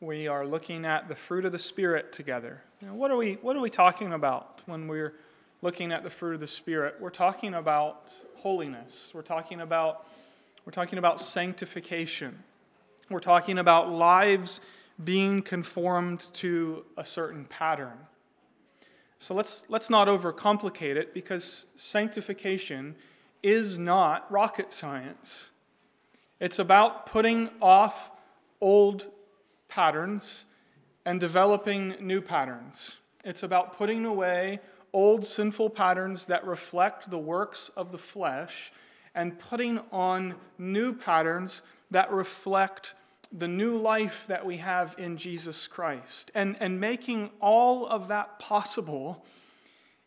we are looking at the fruit of the Spirit together. You know, what, are we, what are we talking about when we're looking at the fruit of the Spirit? We're talking about holiness. We're talking about, we're talking about sanctification. We're talking about lives being conformed to a certain pattern. So let's, let's not overcomplicate it because sanctification is not rocket science. It's about putting off old patterns and developing new patterns. It's about putting away old sinful patterns that reflect the works of the flesh and putting on new patterns that reflect the new life that we have in Jesus Christ. And, and making all of that possible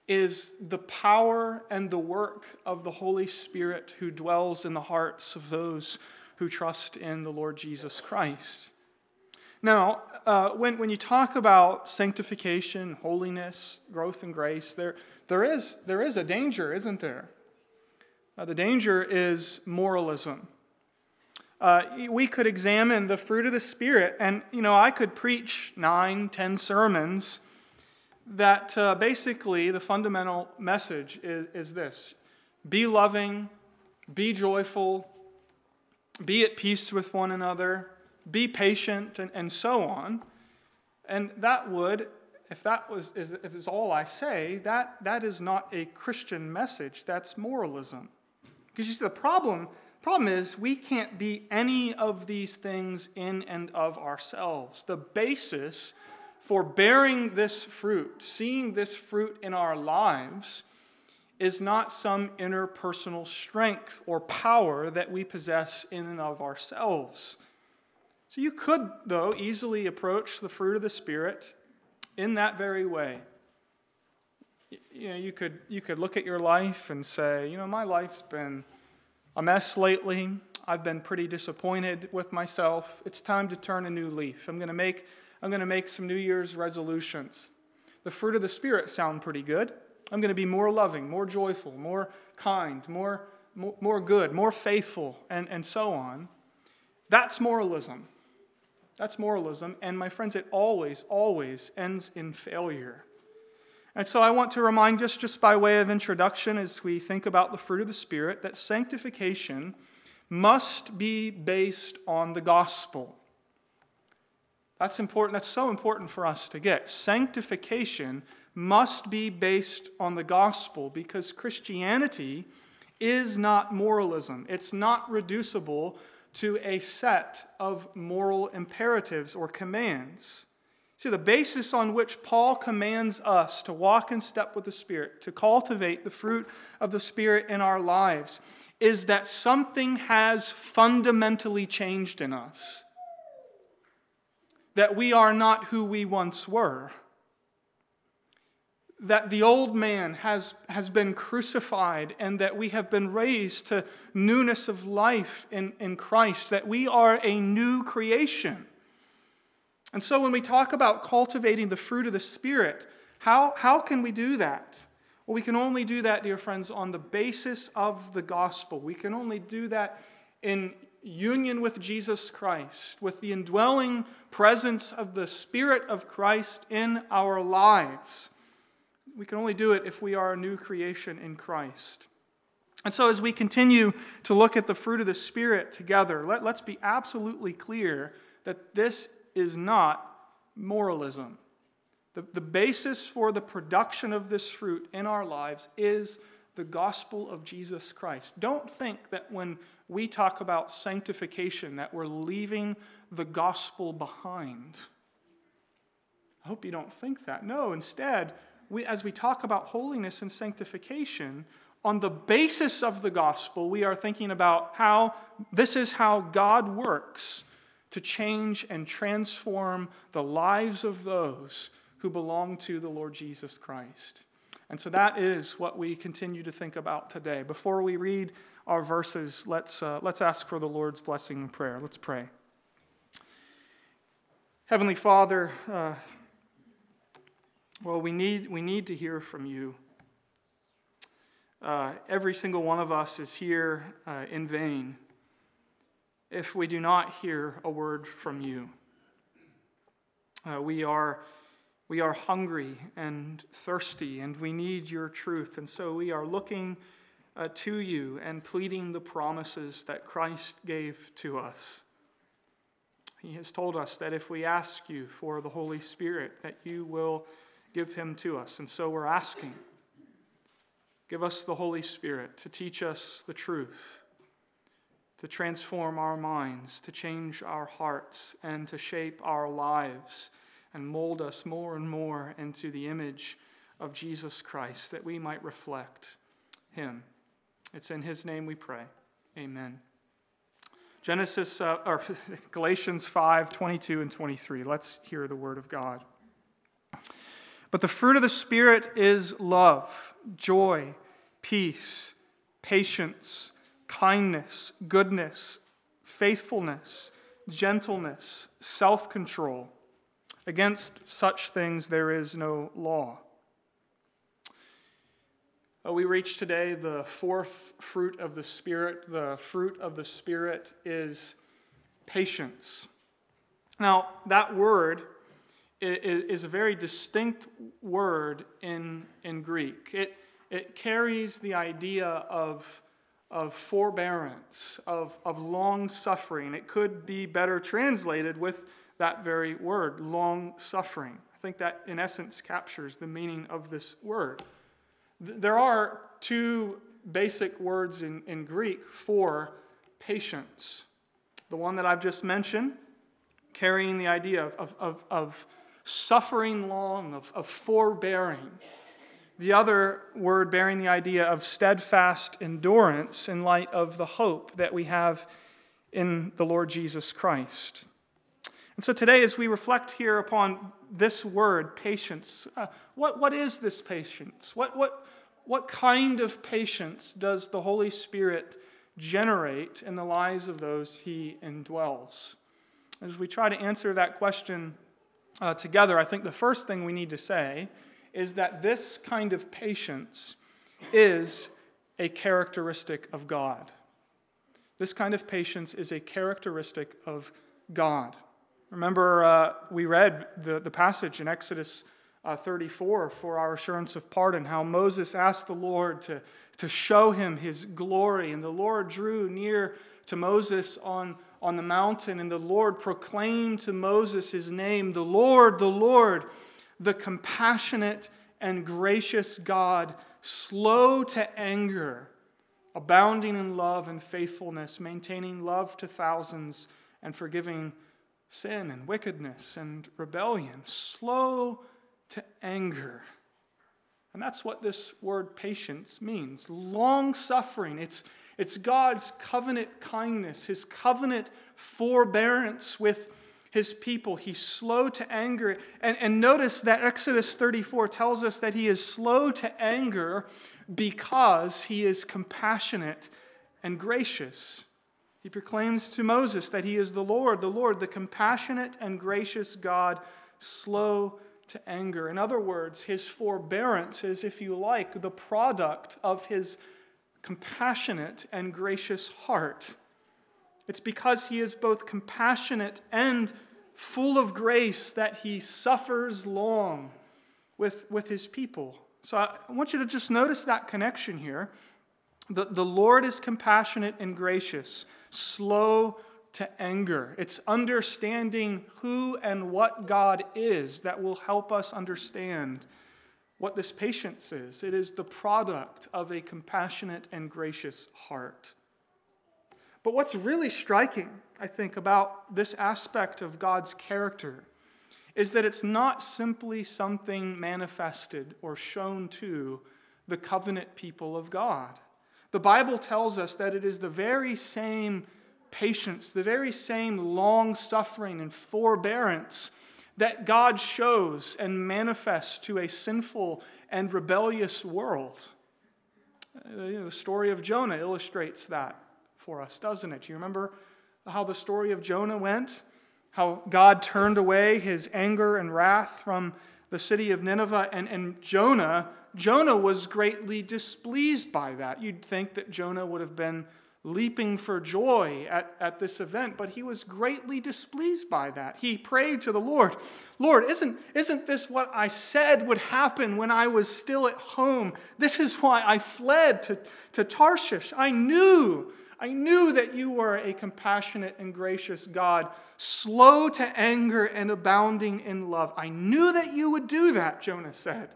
is the power and the work of the Holy Spirit who dwells in the hearts of those who trust in the Lord Jesus Christ. Now, uh, when, when you talk about sanctification, holiness, growth in grace, there, there, is, there is a danger, isn't there? Uh, the danger is moralism. Uh, we could examine the fruit of the Spirit, and you know, I could preach nine, ten sermons that uh, basically the fundamental message is, is this be loving, be joyful, be at peace with one another, be patient, and, and so on. And that would, if that was is, if it's all I say, that, that is not a Christian message. That's moralism. Because you see, the problem, problem is we can't be any of these things in and of ourselves. The basis for bearing this fruit, seeing this fruit in our lives, is not some interpersonal strength or power that we possess in and of ourselves. So you could, though, easily approach the fruit of the Spirit in that very way. You know, you could, you could look at your life and say, you know, my life's been a mess lately. I've been pretty disappointed with myself. It's time to turn a new leaf. I'm going to make, I'm going to make some New Year's resolutions. The fruit of the Spirit sound pretty good. I'm going to be more loving, more joyful, more kind, more, more, good, more faithful, and, and so on. That's moralism. That's moralism. And my friends, it always, always ends in failure. And so I want to remind us, just by way of introduction, as we think about the fruit of the Spirit, that sanctification must be based on the gospel. That's important. That's so important for us to get. Sanctification must be based on the gospel because Christianity is not moralism. It's not reducible to a set of moral imperatives or commands. See, the basis on which Paul commands us to walk in step with the Spirit, to cultivate the fruit of the Spirit in our lives, is that something has fundamentally changed in us. That we are not who we once were that the old man has, has been crucified and that we have been raised to newness of life in, in Christ, that we are a new creation. And so when we talk about cultivating the fruit of the Spirit, how, how can we do that? Well, we can only do that, dear friends, on the basis of the gospel. We can only do that in union with Jesus Christ, with the indwelling presence of the Spirit of Christ in our lives. We can only do it if we are a new creation in Christ. And so, as we continue to look at the fruit of the Spirit together, let, let's be absolutely clear that this is not moralism. The, the basis for the production of this fruit in our lives is the gospel of Jesus Christ. Don't think that when we talk about sanctification that we're leaving the gospel behind. I hope you don't think that. No, instead, we, as we talk about holiness and sanctification, on the basis of the gospel, we are thinking about how this is how God works to change and transform the lives of those who belong to the Lord Jesus Christ. And so that is what we continue to think about today. Before we read our verses, let's, uh, let's ask for the Lord's blessing and prayer. Let's pray. Heavenly Father, uh, well, we need, we need to hear from you. Uh, every single one of us is here uh, in vain if we do not hear a word from you. Uh, we, are, we are hungry and thirsty, and we need your truth. And so we are looking uh, to you and pleading the promises that Christ gave to us. He has told us that if we ask you for the Holy Spirit, that you will give him to us. And so we're asking. Give us the Holy Spirit to teach us the truth, to transform our minds, to change our hearts, and to shape our lives and mold us more and more into the image of Jesus Christ that we might reflect him. It's in his name we pray. Amen. Genesis uh, or Galatians 5, 22 and 23. Let's hear the word of God. But the fruit of the Spirit is love, joy, peace, patience, kindness, goodness, faithfulness, gentleness, self control. Against such things there is no law. Uh, we reach today the fourth fruit of the Spirit. The fruit of the Spirit is patience. Now, that word is a very distinct word in, in Greek. It, it carries the idea of, of forbearance, of, of long suffering. It could be better translated with that very word, long suffering. I think that, in essence, captures the meaning of this word. There are two basic words in, in Greek for patience. The one that I've just mentioned, carrying the idea of, of, of, of suffering long, of, of forbearing. The other word bearing the idea of steadfast endurance in light of the hope that we have in the Lord Jesus Christ. And so today, as we reflect here upon this word, patience, uh, what, what is this patience? What, what, what kind of patience does the Holy Spirit generate in the lives of those he indwells? As we try to answer that question uh, together, I think the first thing we need to say is that this kind of patience is a characteristic of God. This kind of patience is a characteristic of God. Remember, uh, we read the, the passage in Exodus uh, 34 for our assurance of pardon, how Moses asked the Lord to, to show him his glory, and the Lord drew near to Moses on on the mountain, and the Lord proclaimed to Moses his name The Lord, the Lord, the compassionate and gracious God, slow to anger, abounding in love and faithfulness, maintaining love to thousands, and forgiving sin and wickedness and rebellion, slow to anger. And that's what this word patience means long suffering. It's, it's God's covenant kindness, his covenant forbearance with his people. He's slow to anger. And, and notice that Exodus 34 tells us that he is slow to anger because he is compassionate and gracious. He proclaims to Moses that he is the Lord, the Lord, the compassionate and gracious God, slow to anger. In other words, his forbearance is, if you like, the product of his compassionate and gracious heart. It's because he is both compassionate and full of grace that he suffers long with, with his people. So I want you to just notice that connection here. The, the Lord is compassionate and gracious, slow to anger. It's understanding who and what God is that will help us understand what this patience is. It is the product of a compassionate and gracious heart. But what's really striking, I think, about this aspect of God's character is that it's not simply something manifested or shown to the covenant people of God. The Bible tells us that it is the very same patience, the very same long suffering and forbearance that God shows and manifests to a sinful and rebellious world. Uh, the story of Jonah illustrates that for us, doesn't it? Do you remember how the story of Jonah went? How God turned away his anger and wrath from the city of Nineveh, and, and Jonah, Jonah was greatly displeased by that. You'd think that Jonah would have been leaping for joy at, at this event, but he was greatly displeased by that. He prayed to the Lord, Lord, isn't, isn't this what I said would happen when I was still at home? This is why I fled to, to Tarshish. I knew, I knew that you were a compassionate and gracious God, slow to anger and abounding in love. I knew that you would do that, Jonah said.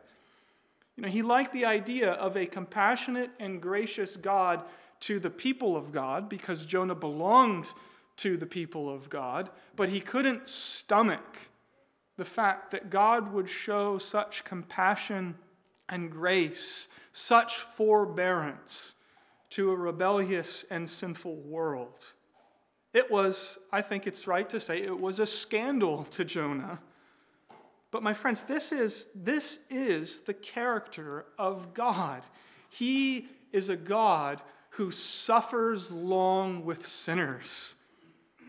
You know, he liked the idea of a compassionate and gracious God to the people of God because Jonah belonged to the people of God, but he couldn't stomach the fact that God would show such compassion and grace, such forbearance to a rebellious and sinful world. It was, I think it's right to say, it was a scandal to Jonah. But my friends, this is, this is the character of God. He is a God who suffers long with sinners.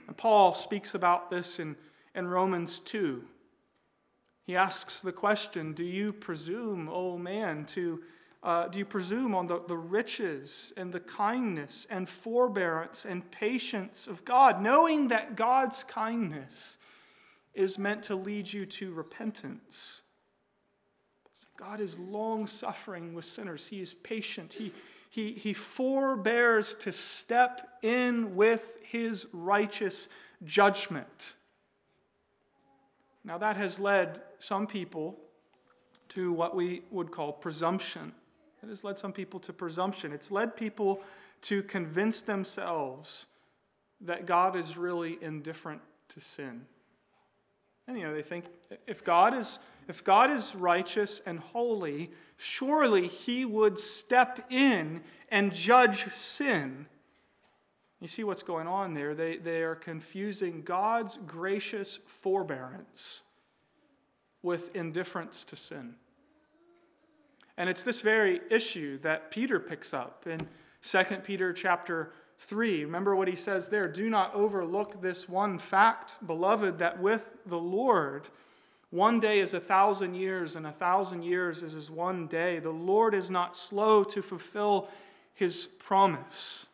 And Paul speaks about this in, in Romans 2. He asks the question Do you presume, O man, to uh, do you presume on the, the riches and the kindness and forbearance and patience of God, knowing that God's kindness is meant to lead you to repentance? God is long suffering with sinners. He is patient. He, he, he forbears to step in with his righteous judgment. Now, that has led some people to what we would call presumption. It has led some people to presumption. It's led people to convince themselves that God is really indifferent to sin. And you know, they think if God is if God is righteous and holy, surely he would step in and judge sin. You see what's going on there? They, they are confusing God's gracious forbearance with indifference to sin. And it's this very issue that Peter picks up in 2 Peter chapter 3. Remember what he says there do not overlook this one fact, beloved, that with the Lord, one day is a thousand years, and a thousand years is as one day. The Lord is not slow to fulfill his promise.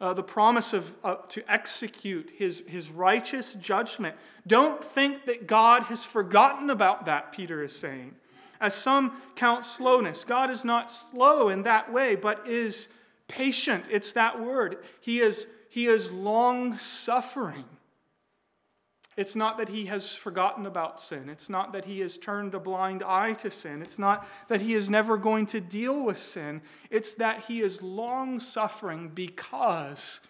Uh, the promise of uh, to execute his, his righteous judgment. Don't think that God has forgotten about that, Peter is saying. As some count slowness, God is not slow in that way, but is patient. It's that word. He is, he is long suffering. It's not that he has forgotten about sin. It's not that he has turned a blind eye to sin. It's not that he is never going to deal with sin. It's that he is long suffering because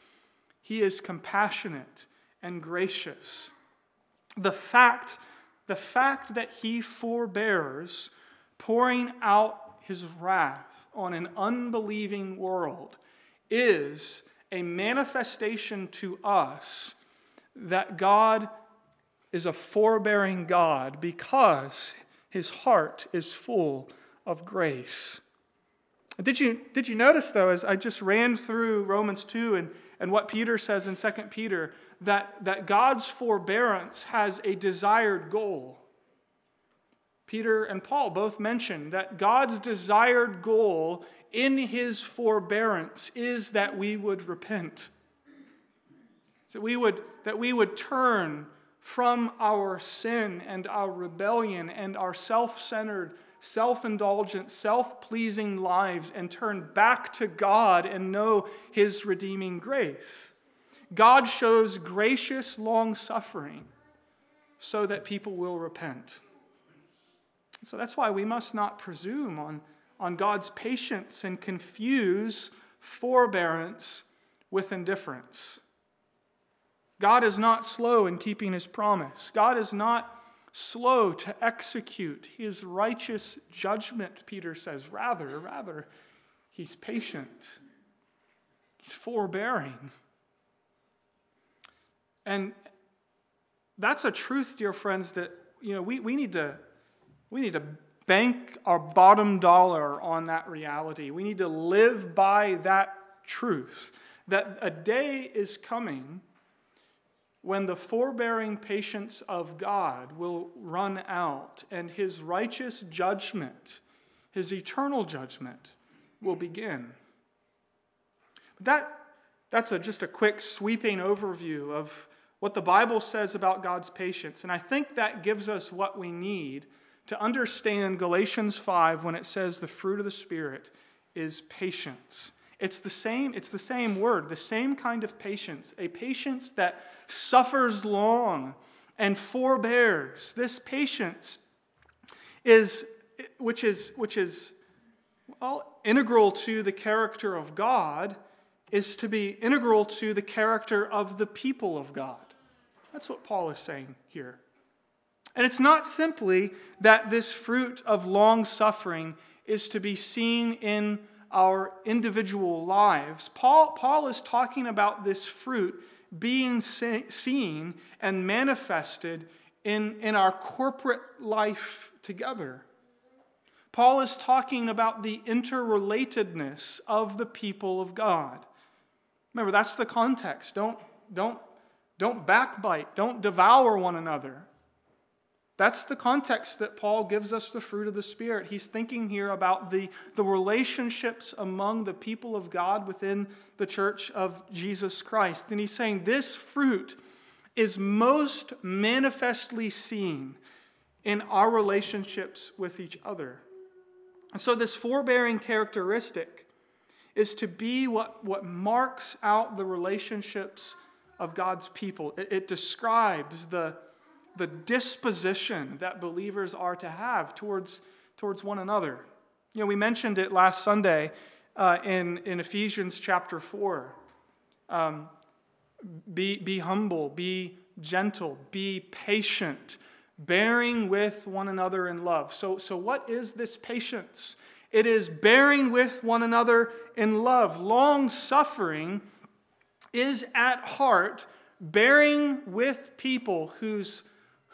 he is compassionate and gracious. The fact, the fact that he forbears pouring out his wrath on an unbelieving world is a manifestation to us that God is a forbearing God because his heart is full of grace. Did you, did you notice, though, as I just ran through Romans 2 and, and what Peter says in 2 Peter, that, that God's forbearance has a desired goal? Peter and Paul both mention that God's desired goal in his forbearance is that we would repent. That we would, that we would turn from our sin and our rebellion and our self centered, self indulgent, self pleasing lives and turn back to God and know His redeeming grace. God shows gracious long suffering so that people will repent. So that's why we must not presume on, on God's patience and confuse forbearance with indifference. God is not slow in keeping his promise. God is not slow to execute his righteous judgment, Peter says. Rather, rather, he's patient, he's forbearing. And that's a truth, dear friends, that you know we, we need to we need to bank our bottom dollar on that reality. We need to live by that truth that a day is coming when the forbearing patience of God will run out and his righteous judgment, his eternal judgment, will begin. That, that's a, just a quick sweeping overview of what the Bible says about God's patience. And I think that gives us what we need to understand Galatians 5 when it says the fruit of the Spirit is patience. It's the same, it's the same word, the same kind of patience, a patience that suffers long and forbears. This patience is which is which is well, integral to the character of God is to be integral to the character of the people of God. That's what Paul is saying here. And it's not simply that this fruit of long suffering is to be seen in our individual lives. Paul, Paul is talking about this fruit being seen and manifested in, in our corporate life together. Paul is talking about the interrelatedness of the people of God. Remember, that's the context. Don't, don't, don't backbite, don't devour one another. That's the context that Paul gives us the fruit of the Spirit. He's thinking here about the, the relationships among the people of God within the church of Jesus Christ. And he's saying this fruit is most manifestly seen in our relationships with each other. And so, this forbearing characteristic is to be what, what marks out the relationships of God's people. It, it describes the, the disposition that believers are to have towards, towards one another. You know, we mentioned it last Sunday uh, in, in Ephesians chapter 4. Um, be, be humble, be gentle, be patient, bearing with one another in love. So, so, what is this patience? It is bearing with one another in love. Long suffering is at heart bearing with people whose,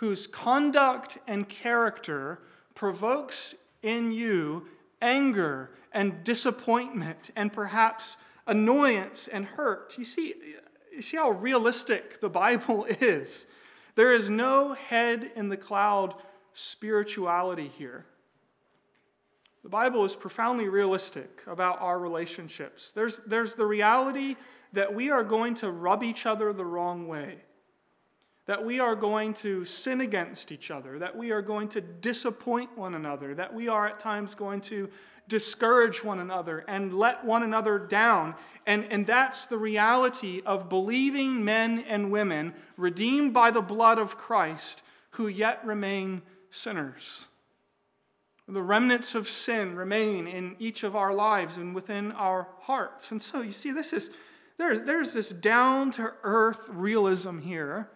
whose conduct and character provokes in you anger and disappointment and perhaps annoyance and hurt. You see, you see how realistic the Bible is. There is no head in the cloud spirituality here. The Bible is profoundly realistic about our relationships. There's, there's the reality that we are going to rub each other the wrong way, that we are going to sin against each other, that we are going to disappoint one another, that we are at times going to discourage one another and let one another down. And, and that's the reality of believing men and women redeemed by the blood of Christ who yet remain sinners. The remnants of sin remain in each of our lives and within our hearts. And so you see, this is there's, there's this down to earth realism here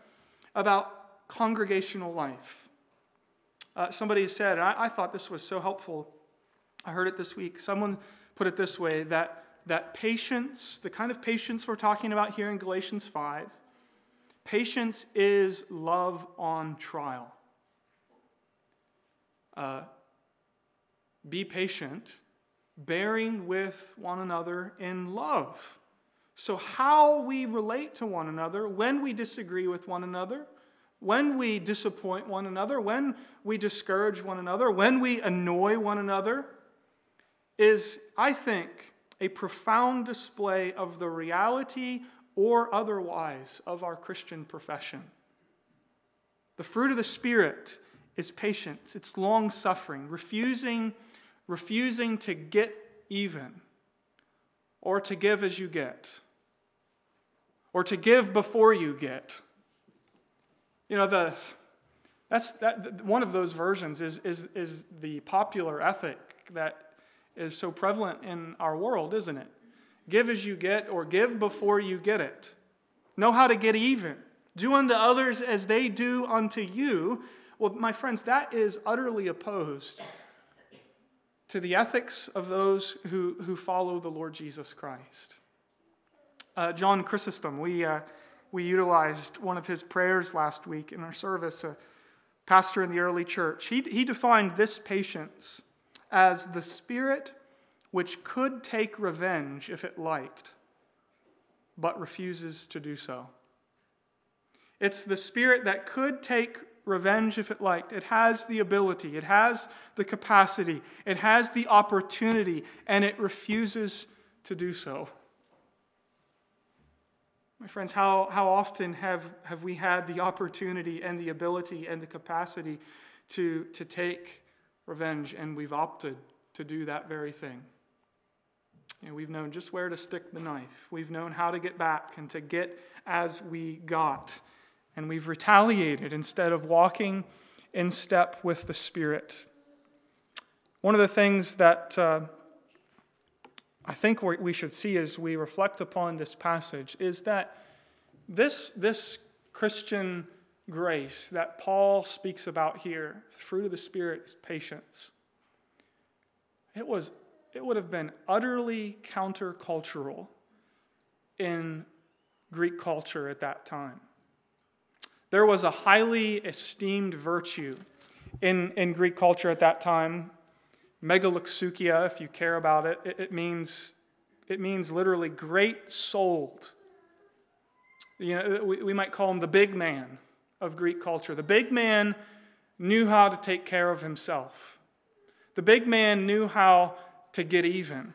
about congregational life. Uh, somebody said, I, I thought this was so helpful. I heard it this week. Someone put it this way that, that patience, the kind of patience we're talking about here in Galatians 5, patience is love on trial. Uh, be patient, bearing with one another in love. So, how we relate to one another when we disagree with one another, when we disappoint one another, when we discourage one another, when we annoy one another, is, I think, a profound display of the reality or otherwise of our Christian profession. The fruit of the Spirit is patience, it's long suffering, refusing, refusing to get even or to give as you get or to give before you get. You know, the, that's, that, one of those versions is, is, is the popular ethic that is so prevalent in our world, isn't it? Give as you get, or give before you get it. Know how to get even. Do unto others as they do unto you. Well, my friends, that is utterly opposed to the ethics of those who, who follow the Lord Jesus Christ. Uh, John Chrysostom, we, uh, we utilized one of his prayers last week in our service, a pastor in the early church. He, he defined this patience as the spirit which could take revenge if it liked, but refuses to do so. It's the spirit that could take revenge if it liked. It has the ability, it has the capacity, it has the opportunity, and it refuses to do so. My friends, how, how often have, have we had the opportunity and the ability and the capacity to, to take revenge, and we've opted to do that very thing? You know, we've known just where to stick the knife. We've known how to get back and to get as we got. And we've retaliated instead of walking in step with the Spirit. One of the things that uh, I think what we should see as we reflect upon this passage is that this, this Christian grace that Paul speaks about here, fruit of the Spirit, is patience. It, was, it would have been utterly countercultural in Greek culture at that time. There was a highly esteemed virtue in, in Greek culture at that time Megalexoukia, if you care about it, it, it, means, it means literally great souled. You know, we, we might call him the big man of Greek culture. The big man knew how to take care of himself. The big man knew how to get even.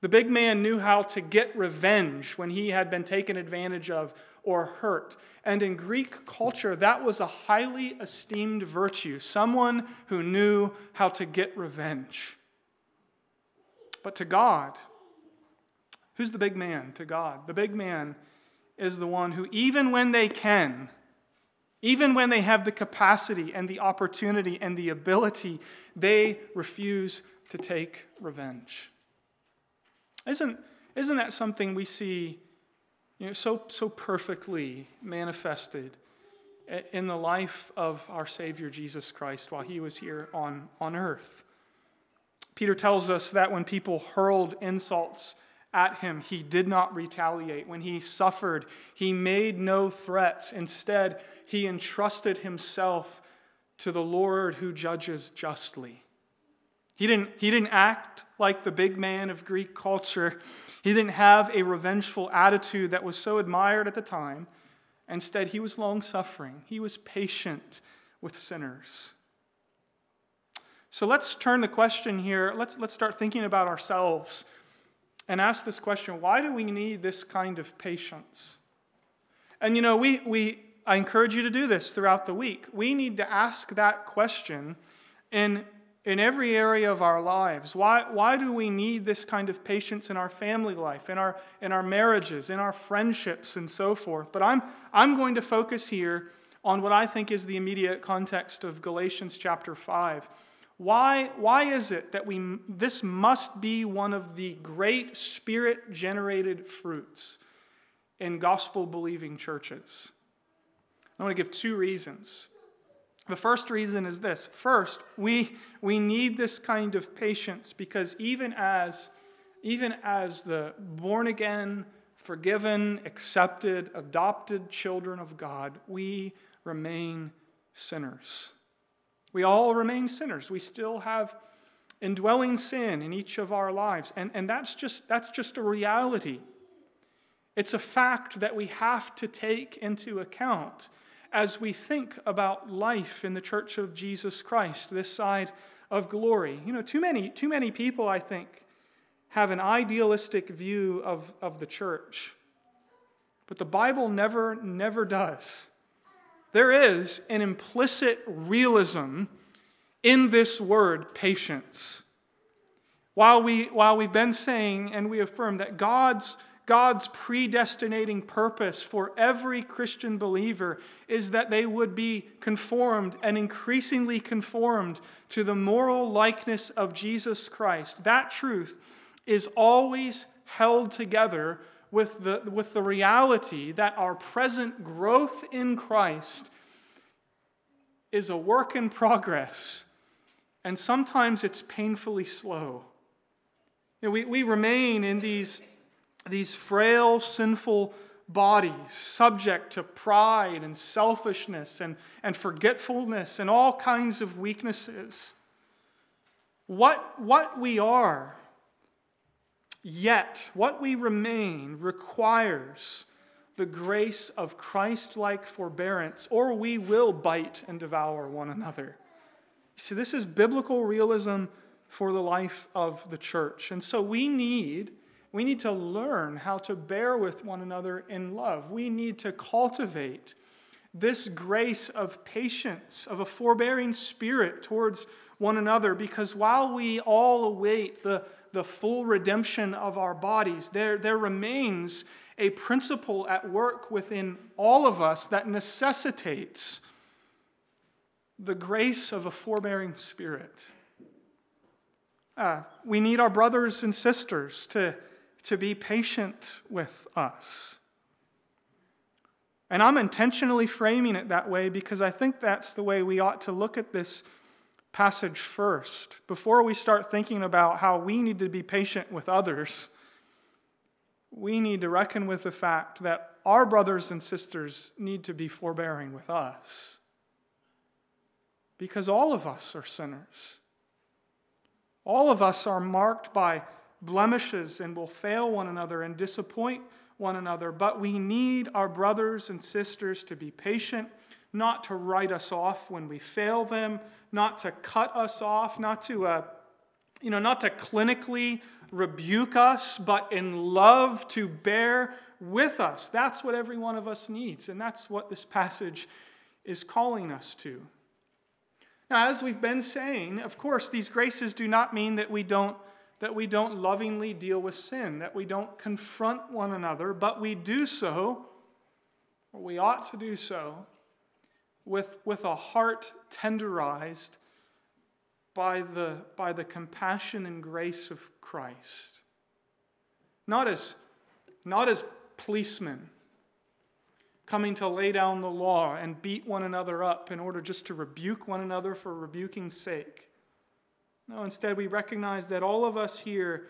The big man knew how to get revenge when he had been taken advantage of or hurt. And in Greek culture, that was a highly esteemed virtue, someone who knew how to get revenge. But to God, who's the big man to God? The big man is the one who, even when they can, even when they have the capacity and the opportunity and the ability, they refuse to take revenge. Isn't, isn't that something we see you know, so, so perfectly manifested in the life of our Savior Jesus Christ while he was here on, on earth. Peter tells us that when people hurled insults at him, he did not retaliate. When he suffered, he made no threats. Instead, he entrusted himself to the Lord who judges justly. He didn't, he didn't act like the big man of Greek culture. He didn't have a revengeful attitude that was so admired at the time. Instead, he was long suffering, he was patient with sinners. So let's turn the question here. Let's, let's start thinking about ourselves and ask this question why do we need this kind of patience? And you know, we, we, I encourage you to do this throughout the week. We need to ask that question in in every area of our lives. Why, why do we need this kind of patience in our family life, in our, in our marriages, in our friendships, and so forth? But I'm, I'm going to focus here on what I think is the immediate context of Galatians chapter 5. Why, why is it that we, this must be one of the great spirit generated fruits in gospel believing churches? I want to give two reasons. The first reason is this first, we, we need this kind of patience because even as, even as the born again, forgiven, accepted, adopted children of God, we remain sinners. We all remain sinners. We still have indwelling sin in each of our lives. And, and that's, just, that's just a reality. It's a fact that we have to take into account as we think about life in the church of Jesus Christ, this side of glory. You know, too many, too many people, I think, have an idealistic view of, of the church. But the Bible never, never does. There is an implicit realism in this word, patience. While, we, while we've been saying and we affirm that God's God's predestinating purpose for every Christian believer is that they would be conformed and increasingly conformed to the moral likeness of Jesus Christ. That truth is always held together with the, with the reality that our present growth in Christ is a work in progress, and sometimes it's painfully slow. You know, we, we remain in these these frail, sinful bodies, subject to pride and selfishness and, and forgetfulness and all kinds of weaknesses. What, what we are, yet what we remain, requires the grace of Christ like forbearance, or we will bite and devour one another. See, this is biblical realism for the life of the church. And so we need we need to learn how to bear with one another in love. We need to cultivate this grace of patience, of a forbearing spirit towards one another, because while we all await the, the full redemption of our bodies, there, there remains a principle at work within all of us that necessitates the grace of a forbearing spirit. Uh, we need our brothers and sisters to to be patient with us. And I'm intentionally framing it that way because I think that's the way we ought to look at this passage first. Before we start thinking about how we need to be patient with others, we need to reckon with the fact that our brothers and sisters need to be forbearing with us. Because all of us are sinners. All of us are marked by blemishes and will fail one another and disappoint one another. But we need our brothers and sisters to be patient, not to write us off when we fail them, not to cut us off, not to, uh, you know, not to clinically rebuke us, but in love to bear with us. That's what every one of us needs, and that's what this passage is calling us to. Now, as we've been saying, of course, these graces do not mean that we don't that we don't lovingly deal with sin, that we don't confront one another, but we do so, or we ought to do so, with, with a heart tenderized by the, by the compassion and grace of Christ. Not as, not as policemen coming to lay down the law and beat one another up in order just to rebuke one another for rebuking's sake no, instead, we recognize that all of us here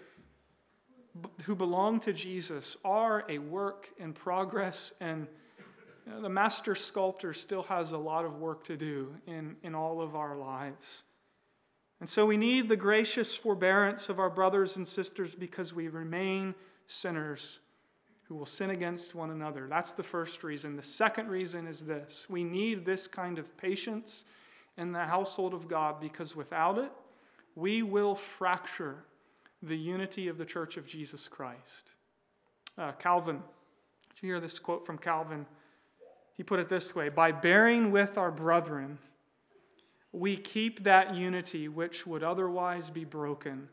who belong to Jesus are a work in progress, and you know, the master sculptor still has a lot of work to do in, in all of our lives. And so we need the gracious forbearance of our brothers and sisters because we remain sinners who will sin against one another. That's the first reason. The second reason is this we need this kind of patience in the household of God because without it, we will fracture the unity of the church of Jesus Christ. Uh, Calvin, did you hear this quote from Calvin? He put it this way By bearing with our brethren, we keep that unity which would otherwise be broken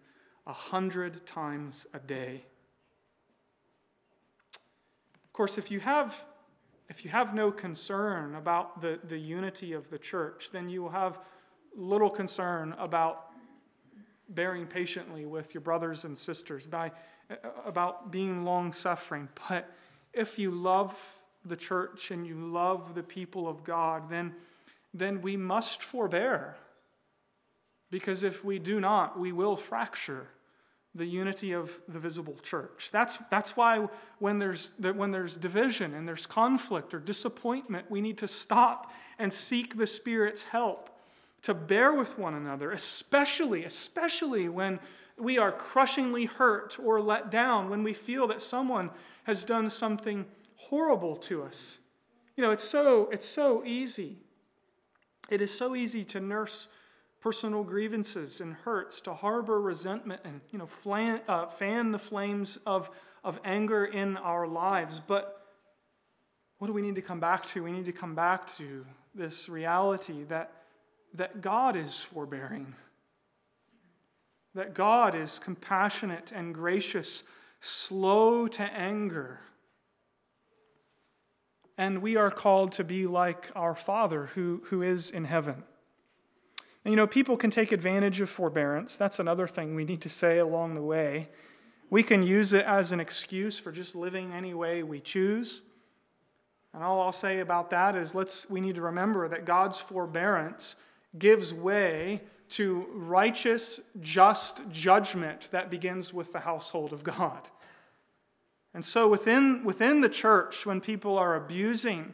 a hundred times a day. Of course, if you have, if you have no concern about the, the unity of the church, then you will have little concern about bearing patiently with your brothers and sisters, by, uh, about being long suffering. But if you love the church and you love the people of God, then, then we must forbear. Because if we do not, we will fracture the unity of the visible church. That's, that's why when there's, when there's division and there's conflict or disappointment, we need to stop and seek the Spirit's help to bear with one another, especially, especially when we are crushingly hurt or let down, when we feel that someone has done something horrible to us. You know, it's so, it's so easy. It is so easy to nurse personal grievances and hurts, to harbor resentment and, you know, flan, uh, fan the flames of, of anger in our lives. But what do we need to come back to? We need to come back to this reality that that God is forbearing, that God is compassionate and gracious, slow to anger. And we are called to be like our Father who, who is in heaven. And you know, people can take advantage of forbearance. That's another thing we need to say along the way. We can use it as an excuse for just living any way we choose. And all I'll say about that is let's we need to remember that God's forbearance gives way to righteous, just judgment that begins with the household of God. And so within, within the church, when people are abusing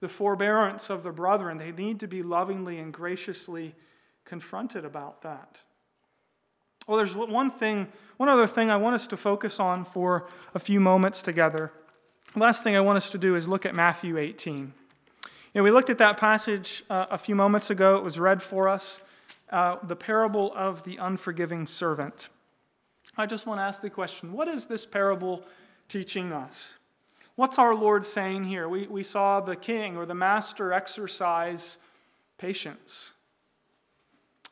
the forbearance of the brethren, they need to be lovingly and graciously confronted about that. Well, there's one thing, one other thing I want us to focus on for a few moments together. The last thing I want us to do is look at Matthew 18. You know, we looked at that passage uh, a few moments ago. It was read for us uh, the parable of the unforgiving servant. I just want to ask the question what is this parable teaching us? What's our Lord saying here? We, we saw the king or the master exercise patience.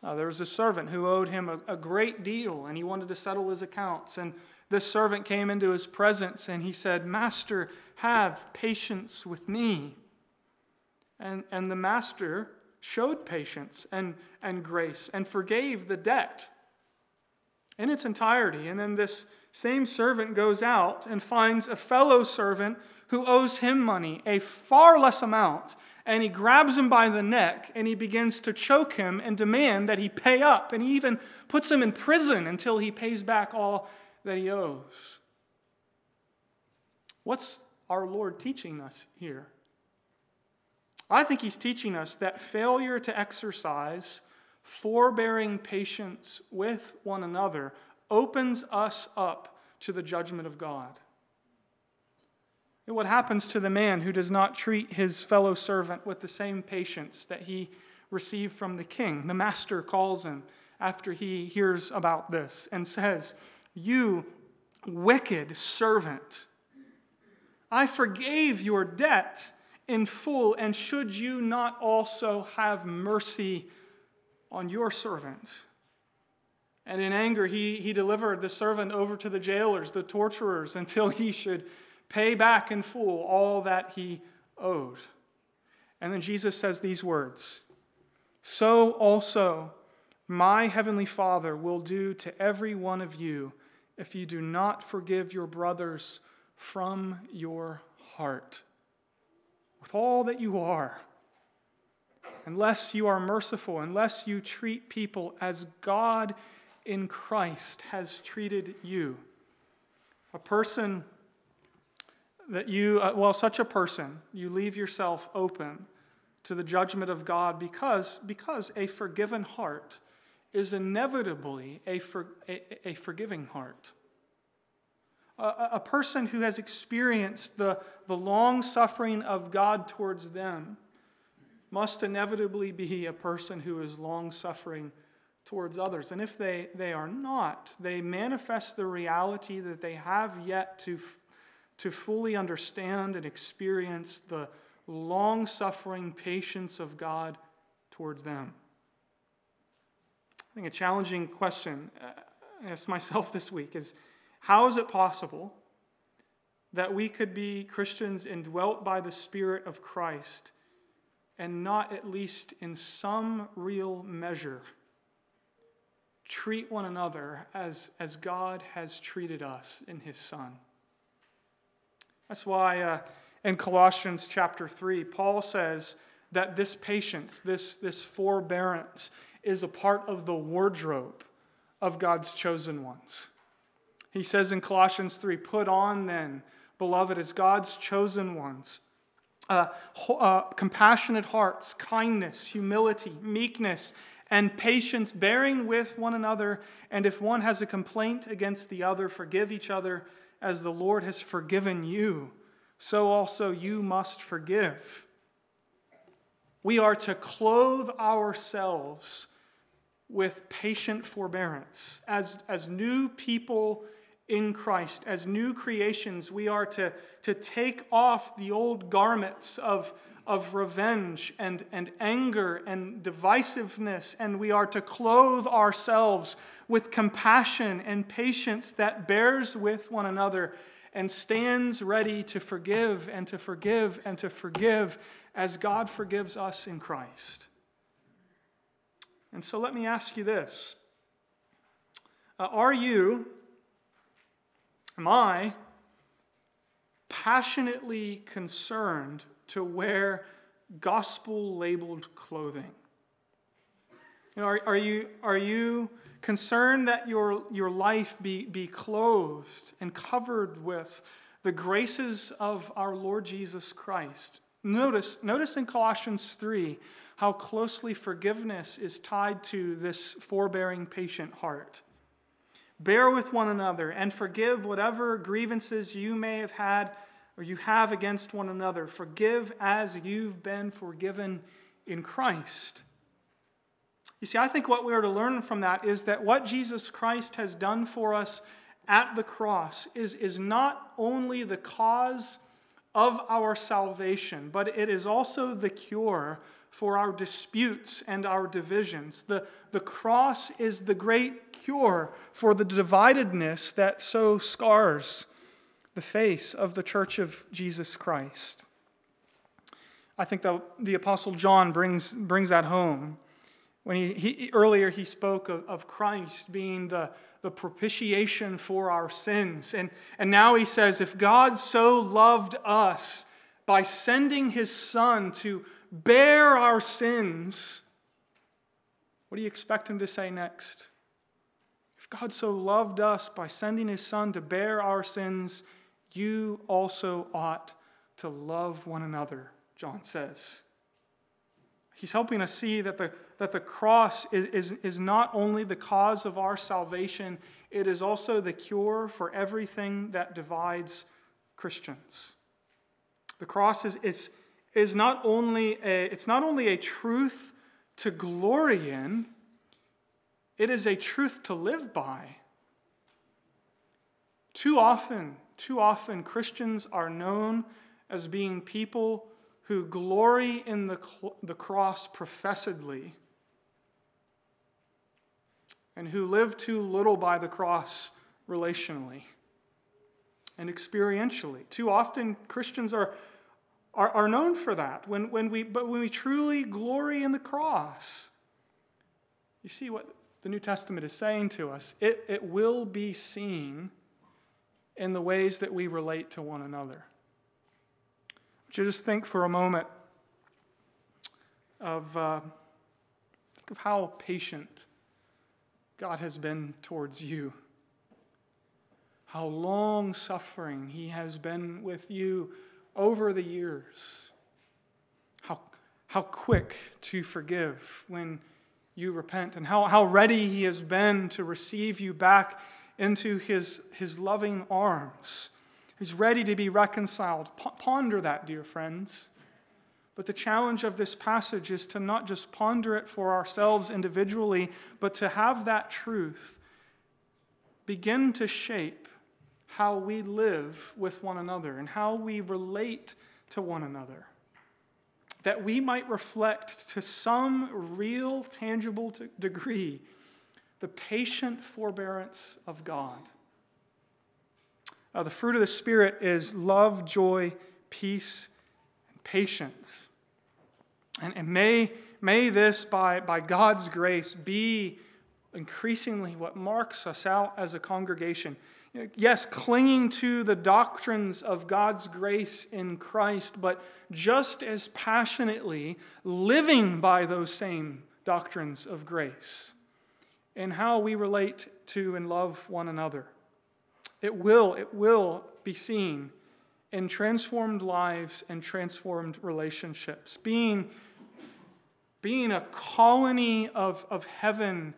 Uh, there was a servant who owed him a, a great deal and he wanted to settle his accounts. And this servant came into his presence and he said, Master, have patience with me. And, and the master showed patience and, and grace and forgave the debt in its entirety. And then this same servant goes out and finds a fellow servant who owes him money, a far less amount, and he grabs him by the neck and he begins to choke him and demand that he pay up. And he even puts him in prison until he pays back all that he owes. What's our Lord teaching us here? I think he's teaching us that failure to exercise forbearing patience with one another opens us up to the judgment of God. And what happens to the man who does not treat his fellow servant with the same patience that he received from the king? The master calls him after he hears about this and says, You wicked servant, I forgave your debt in full, and should you not also have mercy on your servant? And in anger, he, he delivered the servant over to the jailers, the torturers, until he should pay back in full all that he owed. And then Jesus says these words So also my heavenly Father will do to every one of you if you do not forgive your brothers from your heart with all that you are, unless you are merciful, unless you treat people as God in Christ has treated you. A person that you, uh, well, such a person, you leave yourself open to the judgment of God because, because a forgiven heart is inevitably a, for, a, a forgiving heart a, person who has experienced the, the long suffering of God towards them must inevitably be a person who is long suffering towards others. And if they, they are not, they manifest the reality that they have yet to, to fully understand and experience the long suffering patience of God towards them. I think a challenging question uh, I asked myself this week is how is it possible that we could be Christians indwelt by the Spirit of Christ and not, at least in some real measure, treat one another as, as God has treated us in His Son? That's why uh, in Colossians chapter 3, Paul says that this patience, this, this forbearance, is a part of the wardrobe of God's chosen ones. He says in Colossians 3 Put on then, beloved, as God's chosen ones, uh, uh, compassionate hearts, kindness, humility, meekness, and patience, bearing with one another. And if one has a complaint against the other, forgive each other as the Lord has forgiven you. So also you must forgive. We are to clothe ourselves with patient forbearance as, as new people in Christ. As new creations, we are to, to take off the old garments of, of revenge and, and anger and divisiveness, and we are to clothe ourselves with compassion and patience that bears with one another and stands ready to forgive and to forgive and to forgive as God forgives us in Christ. And so let me ask you this uh, Are you Am I passionately concerned to wear gospel labeled clothing? You know, are, are, you, are you concerned that your, your life be, be clothed and covered with the graces of our Lord Jesus Christ? Notice, notice in Colossians 3 how closely forgiveness is tied to this forbearing, patient heart. Bear with one another and forgive whatever grievances you may have had or you have against one another. Forgive as you've been forgiven in Christ. You see, I think what we are to learn from that is that what Jesus Christ has done for us at the cross is, is not only the cause of our salvation, but it is also the cure for our disputes and our divisions. The, the cross is the great cure for the dividedness that so scars the face of the church of Jesus Christ. I think the, the Apostle John brings, brings that home. When he, he earlier he spoke of, of Christ being the, the propitiation for our sins. And, and now he says, if God so loved us by sending his Son to bear our sins, what do you expect him to say next? If God so loved us by sending his Son to bear our sins, you also ought to love one another, John says. He's helping us see that the, that the cross is, is, is not only the cause of our salvation, it is also the cure for everything that divides Christians. The cross is, is, is not only a, it's not only a truth to glory in, it is a truth to live by. Too often, too often, Christians are known as being people who glory in the, the cross professedly and who live too little by the cross relationally and experientially. Too often, Christians are, are, are known for that. When, when we, but when we truly glory in the cross, you see what the New Testament is saying to us. It, it will be seen in the ways that we relate to one another. Would you just think for a moment of, uh, think of how patient God has been towards you, how long suffering He has been with you over the years, how, how quick to forgive when you repent, and how, how ready He has been to receive you back into His, his loving arms He's ready to be reconciled. P- ponder that, dear friends. But the challenge of this passage is to not just ponder it for ourselves individually, but to have that truth begin to shape how we live with one another and how we relate to one another. That we might reflect to some real, tangible degree the patient forbearance of God. Uh, the fruit of the Spirit is love, joy, peace, and patience. And, and may, may this, by, by God's grace, be increasingly what marks us out as a congregation. Yes, clinging to the doctrines of God's grace in Christ, but just as passionately living by those same doctrines of grace in how we relate to and love one another. It will, it will be seen in transformed lives and transformed relationships. Being, being a colony of, of heaven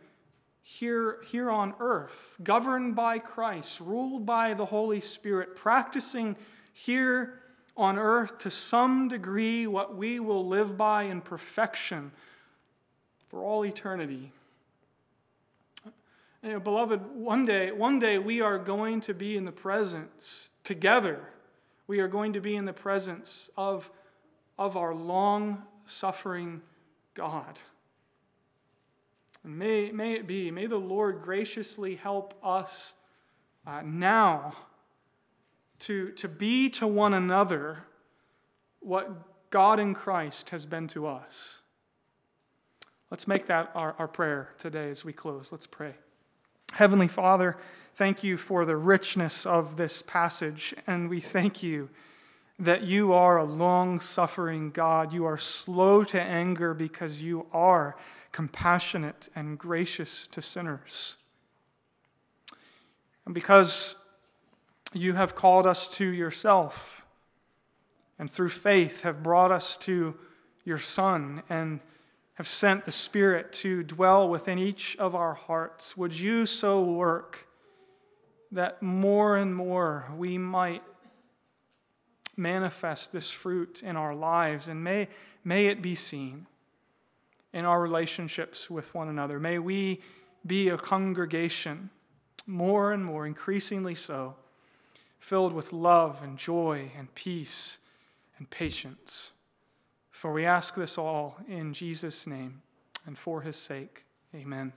here, here on earth, governed by Christ, ruled by the Holy Spirit, practicing here on earth to some degree what we will live by in perfection for all eternity. You know, beloved, one day, one day we are going to be in the presence together. We are going to be in the presence of, of our long suffering God. May, may it be, may the Lord graciously help us uh, now to, to be to one another what God in Christ has been to us. Let's make that our, our prayer today as we close. Let's pray. Heavenly Father, thank you for the richness of this passage, and we thank you that you are a long suffering God. You are slow to anger because you are compassionate and gracious to sinners. And because you have called us to yourself, and through faith have brought us to your Son and have sent the Spirit to dwell within each of our hearts, would you so work that more and more we might manifest this fruit in our lives, and may, may it be seen. In our relationships with one another. May we be a congregation, more and more, increasingly so, filled with love and joy and peace and patience. For we ask this all in Jesus' name and for his sake. Amen.